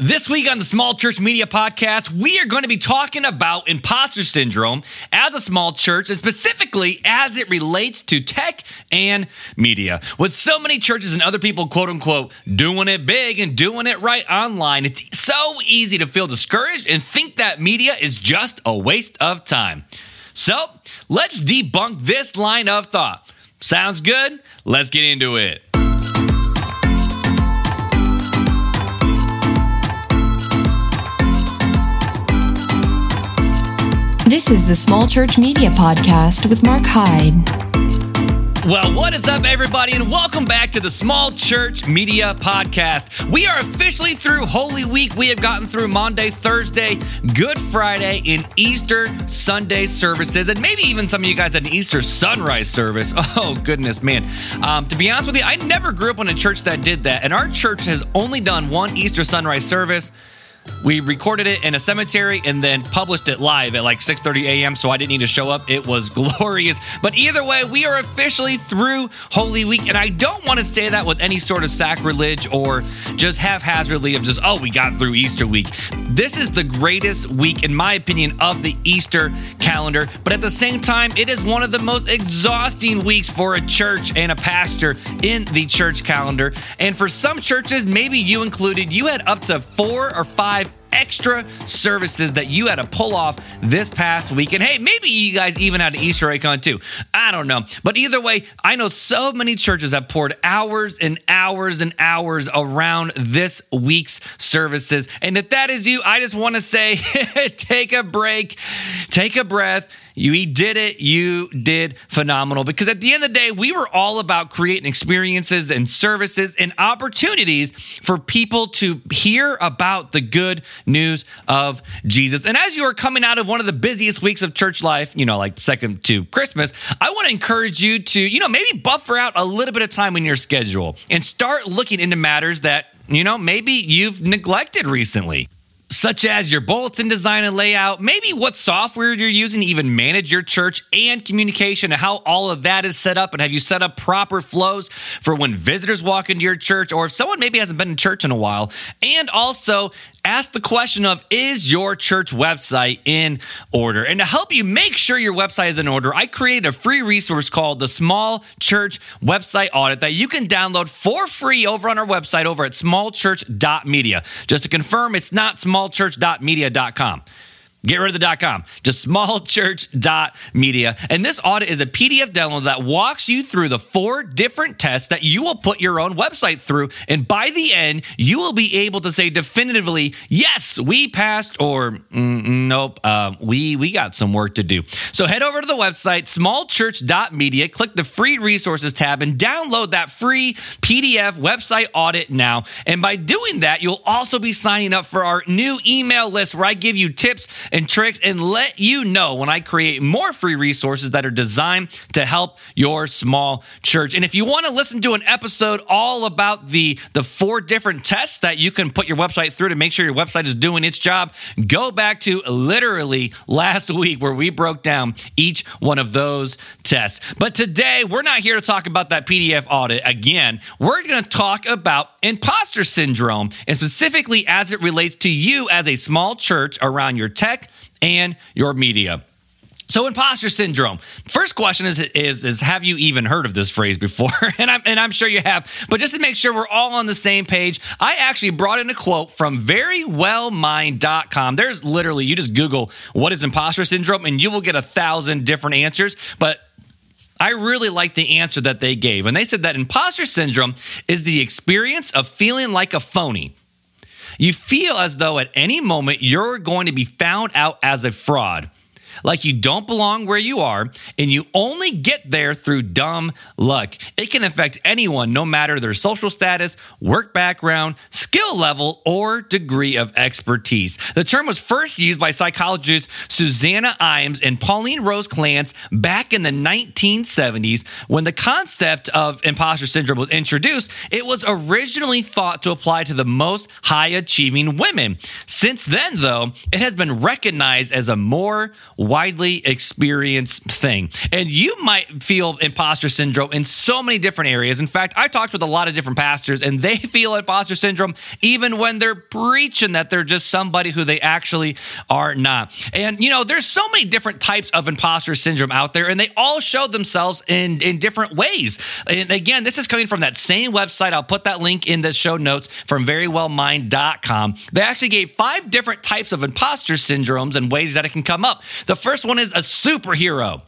This week on the Small Church Media Podcast, we are going to be talking about imposter syndrome as a small church, and specifically as it relates to tech and media. With so many churches and other people, quote unquote, doing it big and doing it right online, it's so easy to feel discouraged and think that media is just a waste of time. So let's debunk this line of thought. Sounds good? Let's get into it. This is the Small Church Media Podcast with Mark Hyde. Well, what is up, everybody, and welcome back to the Small Church Media Podcast. We are officially through Holy Week. We have gotten through Maundy Thursday, Good Friday, and Easter Sunday services, and maybe even some of you guys had an Easter sunrise service. Oh, goodness, man. Um, to be honest with you, I never grew up in a church that did that, and our church has only done one Easter sunrise service. We recorded it in a cemetery and then published it live at like 6:30 a.m. So I didn't need to show up. It was glorious. But either way, we are officially through Holy Week, and I don't want to say that with any sort of sacrilege or just haphazardly of just oh we got through Easter week. This is the greatest week, in my opinion, of the Easter calendar. But at the same time, it is one of the most exhausting weeks for a church and a pastor in the church calendar. And for some churches, maybe you included, you had up to four or five extra services that you had to pull off this past week. And hey, maybe you guys even had an Easter egg on too. I don't know. But either way, I know so many churches have poured hours and hours and hours around this week's services. And if that is you, I just want to say take a break, take a breath you did it. You did phenomenal. Because at the end of the day, we were all about creating experiences and services and opportunities for people to hear about the good news of Jesus. And as you are coming out of one of the busiest weeks of church life, you know, like second to Christmas, I want to encourage you to, you know, maybe buffer out a little bit of time in your schedule and start looking into matters that, you know, maybe you've neglected recently such as your bulletin design and layout, maybe what software you're using to even manage your church and communication and how all of that is set up. And have you set up proper flows for when visitors walk into your church or if someone maybe hasn't been in church in a while? And also ask the question of is your church website in order? And to help you make sure your website is in order, I created a free resource called the Small Church Website Audit that you can download for free over on our website over at smallchurch.media. Just to confirm, it's not small smallchurch.media.com. Get rid of the .com. Just smallchurch.media. And this audit is a PDF download that walks you through the four different tests that you will put your own website through. And by the end, you will be able to say definitively, yes, we passed, or nope, uh, we we got some work to do. So head over to the website smallchurch.media, click the free resources tab, and download that free PDF website audit now. And by doing that, you'll also be signing up for our new email list where I give you tips and tricks and let you know when I create more free resources that are designed to help your small church. And if you want to listen to an episode all about the, the four different tests that you can put your website through to make sure your website is doing its job, go back to literally last week where we broke down each one of those tests. But today, we're not here to talk about that PDF audit again. We're going to talk about imposter syndrome and specifically as it relates to you as a small church around your tech and your media. So, imposter syndrome. First question is, is, is have you even heard of this phrase before? and, I'm, and I'm sure you have. But just to make sure we're all on the same page, I actually brought in a quote from verywellmind.com. There's literally, you just Google what is imposter syndrome and you will get a thousand different answers. But I really like the answer that they gave. And they said that imposter syndrome is the experience of feeling like a phony you feel as though at any moment you're going to be found out as a fraud like you don't belong where you are, and you only get there through dumb luck. It can affect anyone, no matter their social status, work background, skill level, or degree of expertise. The term was first used by psychologists Susanna Imes and Pauline Rose Clance back in the 1970s when the concept of imposter syndrome was introduced. It was originally thought to apply to the most high achieving women. Since then, though, it has been recognized as a more widely experienced thing. And you might feel imposter syndrome in so many different areas. In fact, I talked with a lot of different pastors, and they feel imposter syndrome even when they're preaching that they're just somebody who they actually are not. And, you know, there's so many different types of imposter syndrome out there, and they all show themselves in, in different ways. And again, this is coming from that same website. I'll put that link in the show notes from verywellmind.com. They actually gave five different types of imposter syndromes and ways that it can come up. The first one is a superhero,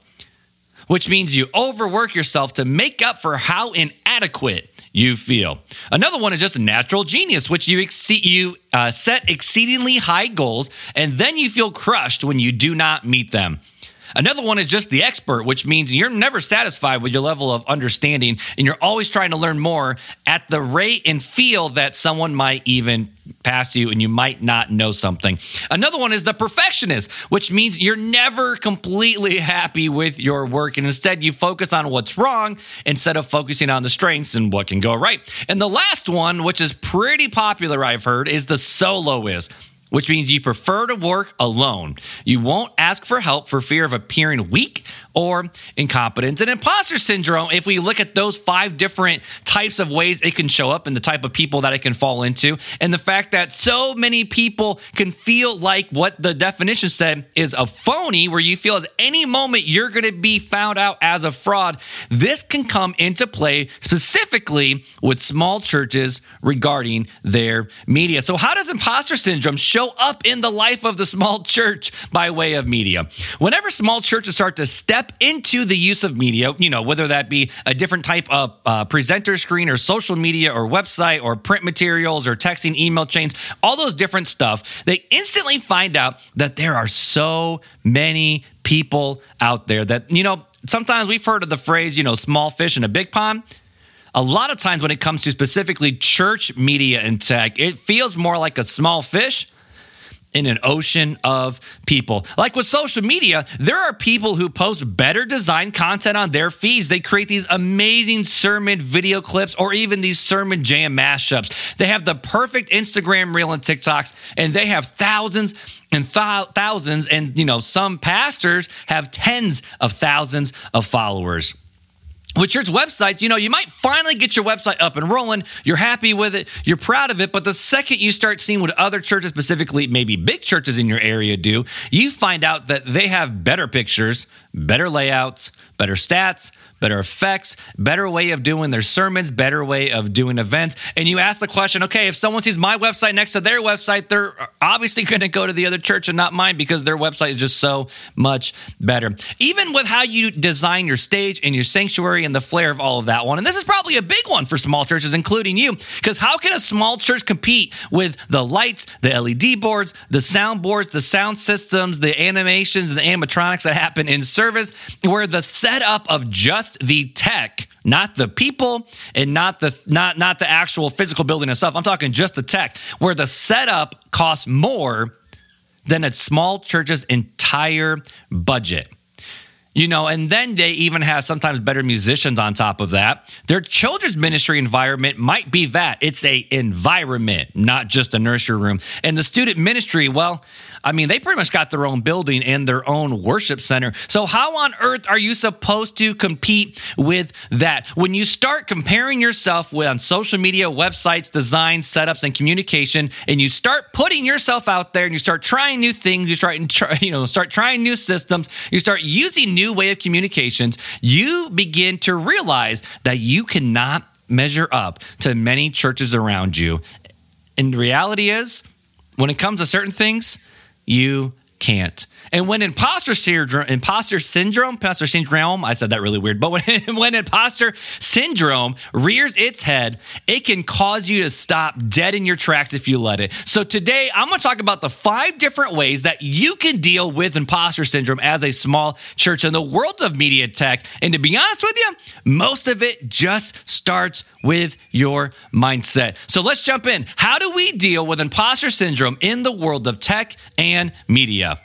which means you overwork yourself to make up for how inadequate you feel. Another one is just a natural genius, which you exceed, you uh, set exceedingly high goals, and then you feel crushed when you do not meet them. Another one is just the expert, which means you're never satisfied with your level of understanding and you're always trying to learn more at the rate and feel that someone might even pass you and you might not know something. Another one is the perfectionist, which means you're never completely happy with your work and instead you focus on what's wrong instead of focusing on the strengths and what can go right. And the last one, which is pretty popular, I've heard, is the soloist which means you prefer to work alone. You won't ask for help for fear of appearing weak or incompetence. And imposter syndrome, if we look at those five different types of ways it can show up and the type of people that it can fall into, and the fact that so many people can feel like what the definition said is a phony, where you feel as any moment you're going to be found out as a fraud, this can come into play specifically with small churches regarding their media. So, how does imposter syndrome show up in the life of the small church by way of media? Whenever small churches start to step step into the use of media, you know, whether that be a different type of uh, presenter screen or social media or website or print materials or texting email chains, all those different stuff, they instantly find out that there are so many people out there that, you know, sometimes we've heard of the phrase, you know, small fish in a big pond. A lot of times when it comes to specifically church media and tech, it feels more like a small fish in an ocean of people. Like with social media, there are people who post better design content on their feeds. They create these amazing sermon video clips or even these sermon jam mashups. They have the perfect Instagram reel and TikToks, and they have thousands and th- thousands, and you know, some pastors have tens of thousands of followers with church websites, you know, you might finally get your website up and rolling. You're happy with it. You're proud of it. But the second you start seeing what other churches, specifically maybe big churches in your area, do, you find out that they have better pictures, better layouts, better stats, better effects, better way of doing their sermons, better way of doing events. And you ask the question, okay, if someone sees my website next to their website, they're obviously going to go to the other church and not mine because their website is just so much better. Even with how you design your stage and your sanctuary and the flair of all of that one. And this is probably a big one for small churches, including you, because how can a small church compete with the lights, the LED boards, the sound boards, the sound systems, the animations, and the animatronics that happen in service, where the setup of just the tech, not the people and not the not not the actual physical building itself. I'm talking just the tech, where the setup costs more than a small church's entire budget. You know, and then they even have sometimes better musicians on top of that. Their children's ministry environment might be that. It's a environment, not just a nursery room. And the student ministry, well, I mean, they pretty much got their own building and their own worship center. So, how on earth are you supposed to compete with that? When you start comparing yourself with on social media, websites, design, setups, and communication, and you start putting yourself out there and you start trying new things, you start, you know, start trying new systems, you start using new way of communications, you begin to realize that you cannot measure up to many churches around you. And the reality is, when it comes to certain things, you can't. And when imposter syndrome, imposter syndrome, imposter syndrome, I said that really weird, but when, when imposter syndrome rears its head, it can cause you to stop dead in your tracks if you let it. So today, I'm going to talk about the five different ways that you can deal with imposter syndrome as a small church in the world of media tech. And to be honest with you, most of it just starts with your mindset. So let's jump in. How do we deal with imposter syndrome in the world of tech and media?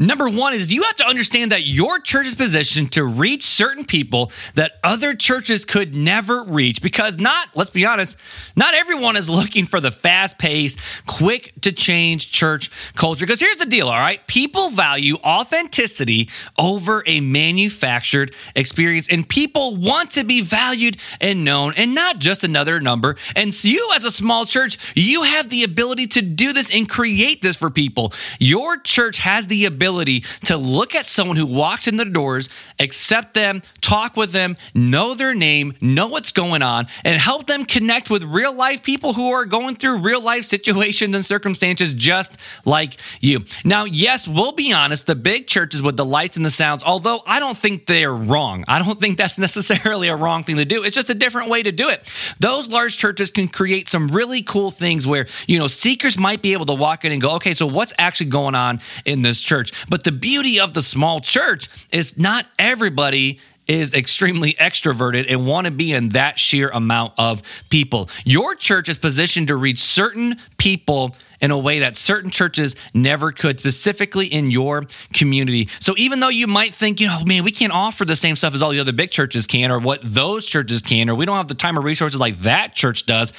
Number one is you have to understand that your church is positioned to reach certain people that other churches could never reach because not, let's be honest, not everyone is looking for the fast paced, quick to change church culture. Because here's the deal, all right? People value authenticity over a manufactured experience, and people want to be valued and known and not just another number. And so you, as a small church, you have the ability to do this and create this for people. Your church has the ability ability to look at someone who walks in the doors, accept them, talk with them, know their name, know what's going on, and help them connect with real life people who are going through real life situations and circumstances just like you. Now, yes, we'll be honest, the big churches with the lights and the sounds, although I don't think they're wrong, I don't think that's necessarily a wrong thing to do. It's just a different way to do it. Those large churches can create some really cool things where, you know, seekers might be able to walk in and go, okay, so what's actually going on in this church? But the beauty of the small church is not everybody is extremely extroverted and want to be in that sheer amount of people. Your church is positioned to reach certain people in a way that certain churches never could, specifically in your community. So even though you might think, you know, man, we can't offer the same stuff as all the other big churches can, or what those churches can, or we don't have the time or resources like that church does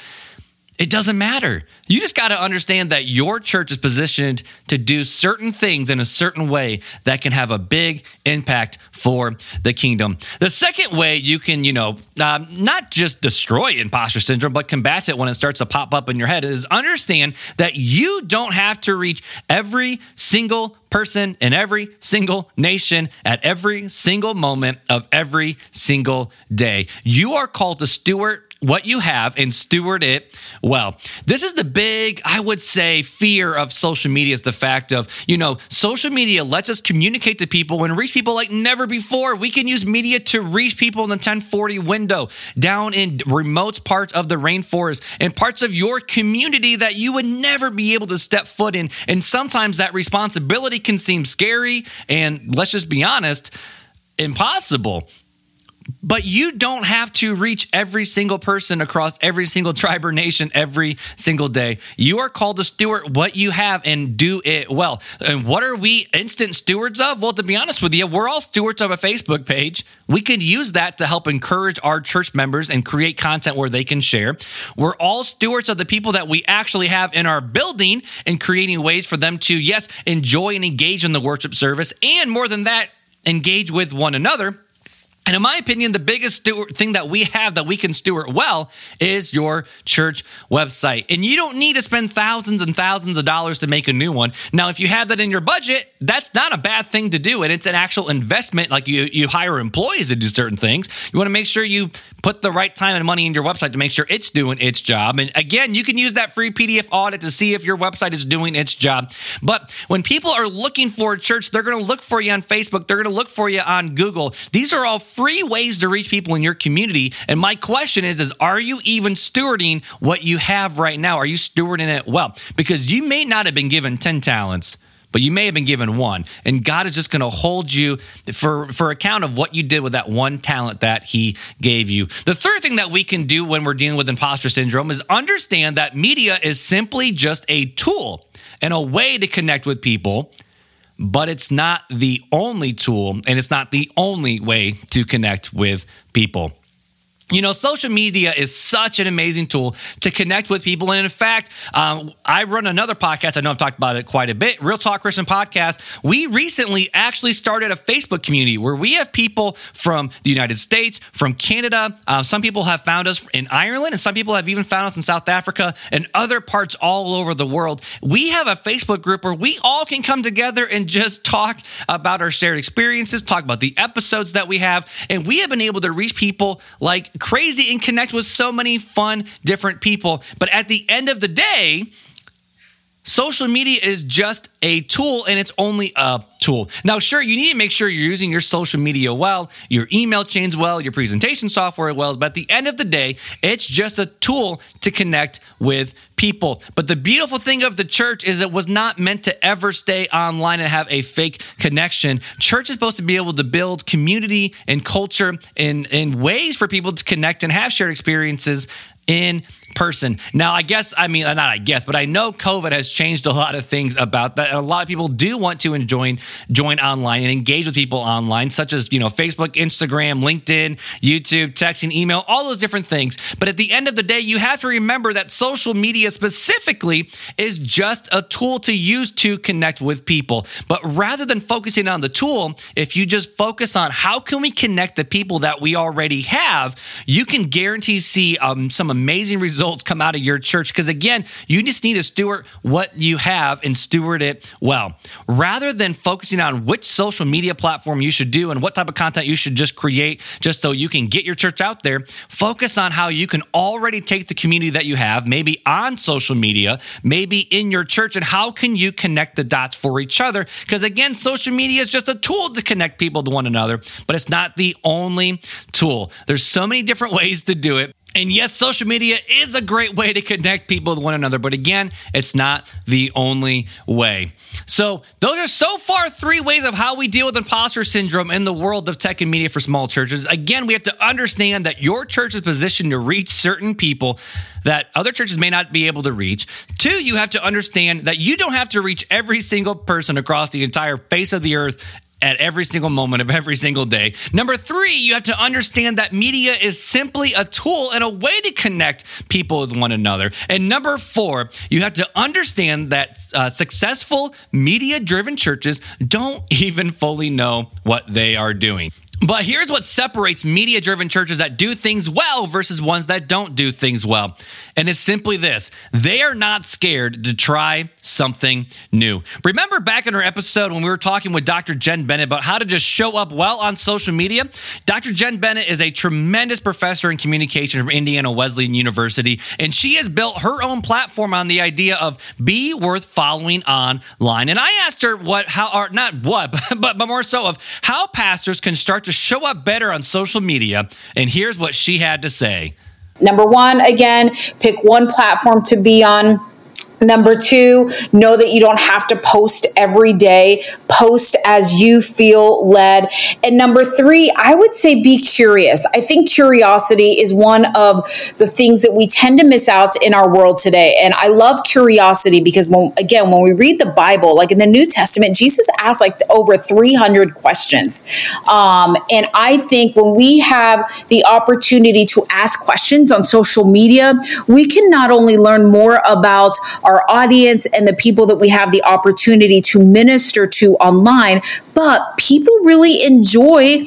it doesn't matter. You just got to understand that your church is positioned to do certain things in a certain way that can have a big impact for the kingdom. The second way you can, you know, uh, not just destroy imposter syndrome, but combat it when it starts to pop up in your head is understand that you don't have to reach every single person in every single nation at every single moment of every single day. You are called to steward what you have and steward it well. This is the big, I would say, fear of social media is the fact of, you know, social media lets us communicate to people and reach people like never before. We can use media to reach people in the 1040 window, down in remote parts of the rainforest and parts of your community that you would never be able to step foot in. And sometimes that responsibility can seem scary and let's just be honest, impossible. But you don't have to reach every single person across every single tribe or nation every single day. You are called to steward what you have and do it well. And what are we instant stewards of? Well, to be honest with you, we're all stewards of a Facebook page. We could use that to help encourage our church members and create content where they can share. We're all stewards of the people that we actually have in our building and creating ways for them to, yes, enjoy and engage in the worship service. And more than that, engage with one another and in my opinion, the biggest thing that we have that we can steward well is your church website. And you don't need to spend thousands and thousands of dollars to make a new one. Now, if you have that in your budget, that's not a bad thing to do. And it's an actual investment. Like you, you hire employees to do certain things. You want to make sure you put the right time and money in your website to make sure it's doing its job. And again, you can use that free PDF audit to see if your website is doing its job. But when people are looking for a church, they're going to look for you on Facebook, they're going to look for you on Google. These are all free ways to reach people in your community. And my question is, is are you even stewarding what you have right now? Are you stewarding it well? Because you may not have been given 10 talents but you may have been given one and god is just going to hold you for for account of what you did with that one talent that he gave you the third thing that we can do when we're dealing with imposter syndrome is understand that media is simply just a tool and a way to connect with people but it's not the only tool and it's not the only way to connect with people. You know, social media is such an amazing tool to connect with people. And in fact, um, I run another podcast. I know I've talked about it quite a bit Real Talk Christian Podcast. We recently actually started a Facebook community where we have people from the United States, from Canada. Uh, some people have found us in Ireland, and some people have even found us in South Africa and other parts all over the world. We have a Facebook group where we all can come together and just talk about our shared experiences, talk about the episodes that we have. And we have been able to reach people like crazy and connect with so many fun, different people. But at the end of the day, Social media is just a tool and it's only a tool. Now, sure, you need to make sure you're using your social media well, your email chains well, your presentation software well, but at the end of the day, it's just a tool to connect with people. But the beautiful thing of the church is it was not meant to ever stay online and have a fake connection. Church is supposed to be able to build community and culture in, in ways for people to connect and have shared experiences in person. Now, I guess, I mean, not I guess, but I know COVID has changed a lot of things about that. A lot of people do want to join, join online and engage with people online, such as, you know, Facebook, Instagram, LinkedIn, YouTube, texting, email, all those different things. But at the end of the day, you have to remember that social media specifically is just a tool to use to connect with people. But rather than focusing on the tool, if you just focus on how can we connect the people that we already have, you can guarantee see um, some amazing results come out of your church. Because again, you just need to steward what you have and steward it well. Rather than focusing on which social media platform you should do and what type of content you should just create just so you can get your church out there, focus on how you can already take the community that you have, maybe on social media, maybe in your church, and how can you connect the dots for each other? Because again, social media is just a tool to connect people to one another, but it's not the only tool. There's so many different ways to do it. And yes, social media is a great way to connect people with one another, but again, it's not the only way. So, those are so far three ways of how we deal with imposter syndrome in the world of tech and media for small churches. Again, we have to understand that your church is positioned to reach certain people that other churches may not be able to reach. Two, you have to understand that you don't have to reach every single person across the entire face of the earth at every single moment of every single day. Number three, you have to understand that media is simply a tool and a way to connect people with one another. And number four, you have to understand that uh, successful media driven churches don't even fully know what they are doing. But here's what separates media driven churches that do things well versus ones that don't do things well. And it's simply this they are not scared to try something new. Remember back in our episode when we were talking with Dr. Jen Bennett about how to just show up well on social media? Dr. Jen Bennett is a tremendous professor in communication from Indiana Wesleyan University, and she has built her own platform on the idea of be worth following online. And I asked her what, how, or not what, but, but more so of how pastors can start to to show up better on social media. And here's what she had to say. Number one, again, pick one platform to be on Number two, know that you don't have to post every day. Post as you feel led. And number three, I would say be curious. I think curiosity is one of the things that we tend to miss out in our world today. And I love curiosity because when, again, when we read the Bible, like in the New Testament, Jesus asked like over 300 questions. Um, and I think when we have the opportunity to ask questions on social media, we can not only learn more about our audience and the people that we have the opportunity to minister to online, but people really enjoy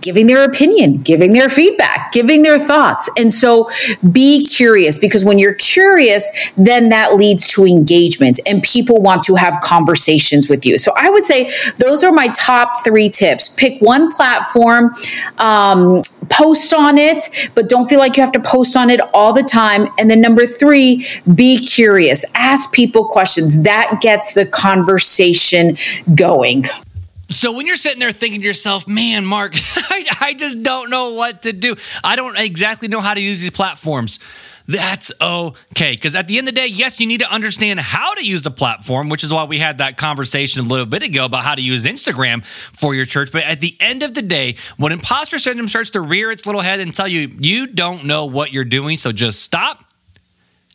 giving their opinion, giving their feedback, giving their thoughts. And so be curious because when you're curious, then that leads to engagement and people want to have conversations with you. So I would say those are my top three tips. Pick one platform, um, post on it, but don't feel like you have to post on it all the time. And then number three, be curious. Ask people questions. That gets the conversation going. So when you're sitting there thinking to yourself, man, Mark, I, I, just don't know what to do. I don't exactly know how to use these platforms. That's okay. Because at the end of the day, yes, you need to understand how to use the platform, which is why we had that conversation a little bit ago about how to use Instagram for your church. But at the end of the day, when imposter syndrome starts to rear its little head and tell you, you don't know what you're doing, so just stop.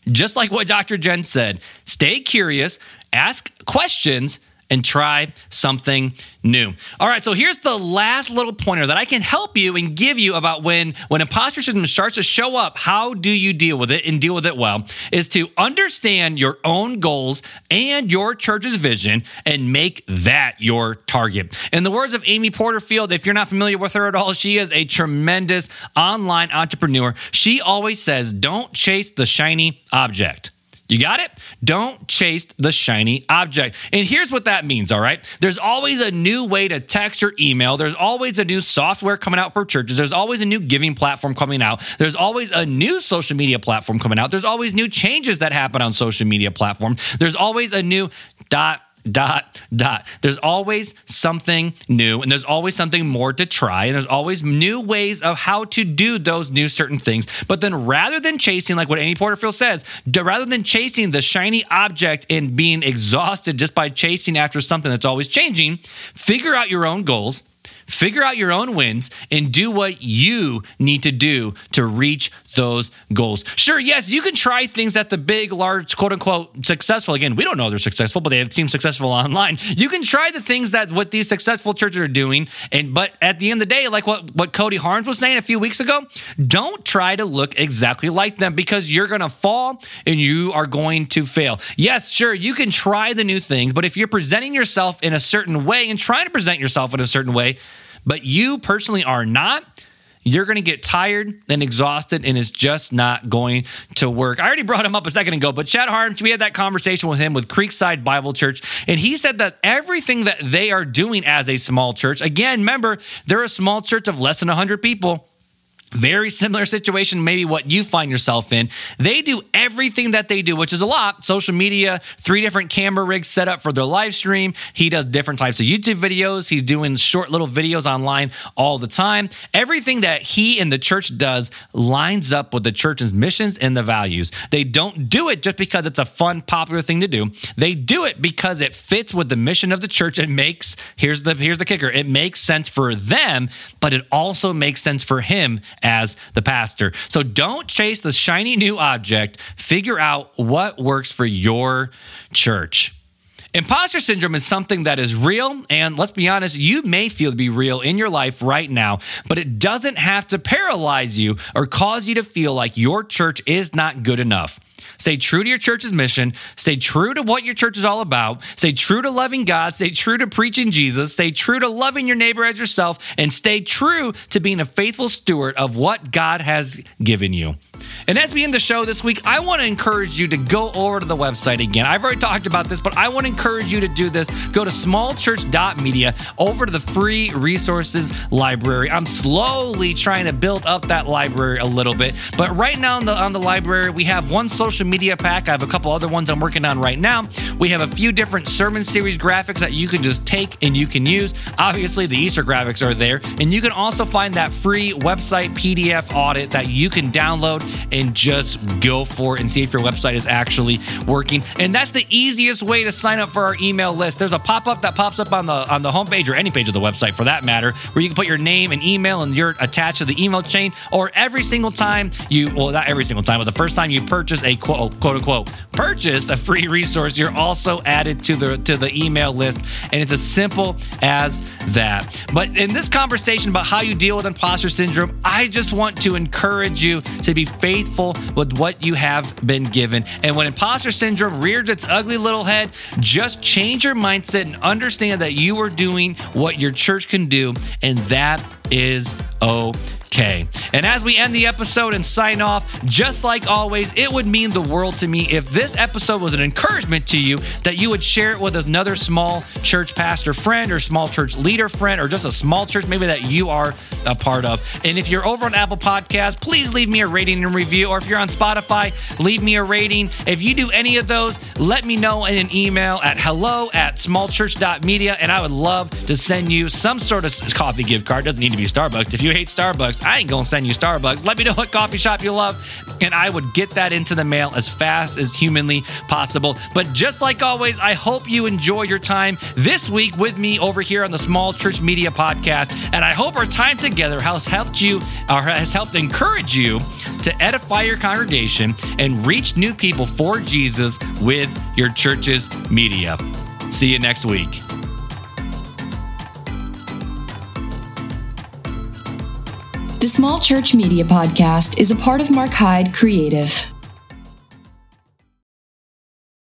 Just like what Dr. Jen said, stay curious, ask questions and try something new. All right, so here's the last little pointer that I can help you and give you about when when imposter syndrome starts to show up, how do you deal with it and deal with it well is to understand your own goals and your church's vision and make that your target. In the words of Amy Porterfield, if you're not familiar with her at all, she is a tremendous online entrepreneur. She always says, "Don't chase the shiny object." You got it? Don't chase the shiny object. And here's what that means, all right? There's always a new way to text or email. There's always a new software coming out for churches. There's always a new giving platform coming out. There's always a new social media platform coming out. There's always new changes that happen on social media platforms. There's always a new dot dot dot. There's always something new and there's always something more to try and there's always new ways of how to do those new certain things. But then rather than chasing like what amy porterfield says rather than chasing the shiny object and being exhausted just by chasing after something that's always changing figure out your own goals Figure out your own wins and do what you need to do to reach those goals. Sure, yes, you can try things that the big, large, quote unquote, successful, again, we don't know they're successful, but they have seemed successful online. You can try the things that what these successful churches are doing. And but at the end of the day, like what, what Cody Harms was saying a few weeks ago, don't try to look exactly like them because you're gonna fall and you are going to fail. Yes, sure, you can try the new things, but if you're presenting yourself in a certain way and trying to present yourself in a certain way, but you personally are not, you're going to get tired and exhausted and it's just not going to work. I already brought him up a second ago, but Chad Harms, we had that conversation with him with Creekside Bible Church, and he said that everything that they are doing as a small church, again, remember, they're a small church of less than 100 people very similar situation, maybe what you find yourself in. They do everything that they do, which is a lot. Social media, three different camera rigs set up for their live stream. He does different types of YouTube videos. He's doing short little videos online all the time. Everything that he and the church does lines up with the church's missions and the values. They don't do it just because it's a fun, popular thing to do. They do it because it fits with the mission of the church. It makes, here's the here's the kicker. It makes sense for them, but it also makes sense for him as the pastor. So don't chase the shiny new object. Figure out what works for your church. Imposter syndrome is something that is real, and let's be honest, you may feel to be real in your life right now, but it doesn't have to paralyze you or cause you to feel like your church is not good enough. Stay true to your church's mission. Stay true to what your church is all about. Stay true to loving God. Stay true to preaching Jesus. Stay true to loving your neighbor as yourself. And stay true to being a faithful steward of what God has given you. And as we end the show this week, I want to encourage you to go over to the website again. I've already talked about this, but I want to encourage you to do this. Go to smallchurch.media over to the free resources library. I'm slowly trying to build up that library a little bit, but right now on the on the library, we have one social media pack. I have a couple other ones I'm working on right now. We have a few different sermon series graphics that you can just take and you can use. Obviously, the Easter graphics are there, and you can also find that free website PDF audit that you can download and just go for and see if your website is actually working. And that's the easiest way to sign up for our email list. There's a pop-up that pops up on the on the homepage or any page of the website for that matter, where you can put your name and email and you're attached to the email chain. Or every single time you, well, not every single time, but the first time you purchase a quote, quote unquote purchase a free resource, you're also added to the to the email list, and it's as simple as that. But in this conversation about how you deal with imposter syndrome, I just want to encourage you to be faithful with what you have been given. And when imposter syndrome rears its ugly little head, just change your mindset and understand that you are doing what your church can do, and that is okay. And as we end the episode and sign off, just like always, it would mean the world to me if this episode was an encouragement to you that you would share it with another small church pastor friend or small church leader friend or just a small church maybe that you are a part of. And if you're over on Apple Podcasts, please leave me a rating and review. Or if you're on Spotify, leave me a rating. If you do any of those, let me know in an email at hello at smallchurch.media. And I would love to send you some sort of coffee gift card. Doesn't need to be Starbucks. If you hate Starbucks, I ain't gonna send you Starbucks. Let me know what coffee shop you love, and I would get that into the mail as fast as humanly possible. But just like always, I hope you enjoy your time this week with me over here on the Small Church Media Podcast, and I hope our time together has helped you or has helped encourage you to edify your congregation and reach new people for Jesus with your church's media. See you next week. The Small Church Media Podcast is a part of Mark Hyde Creative.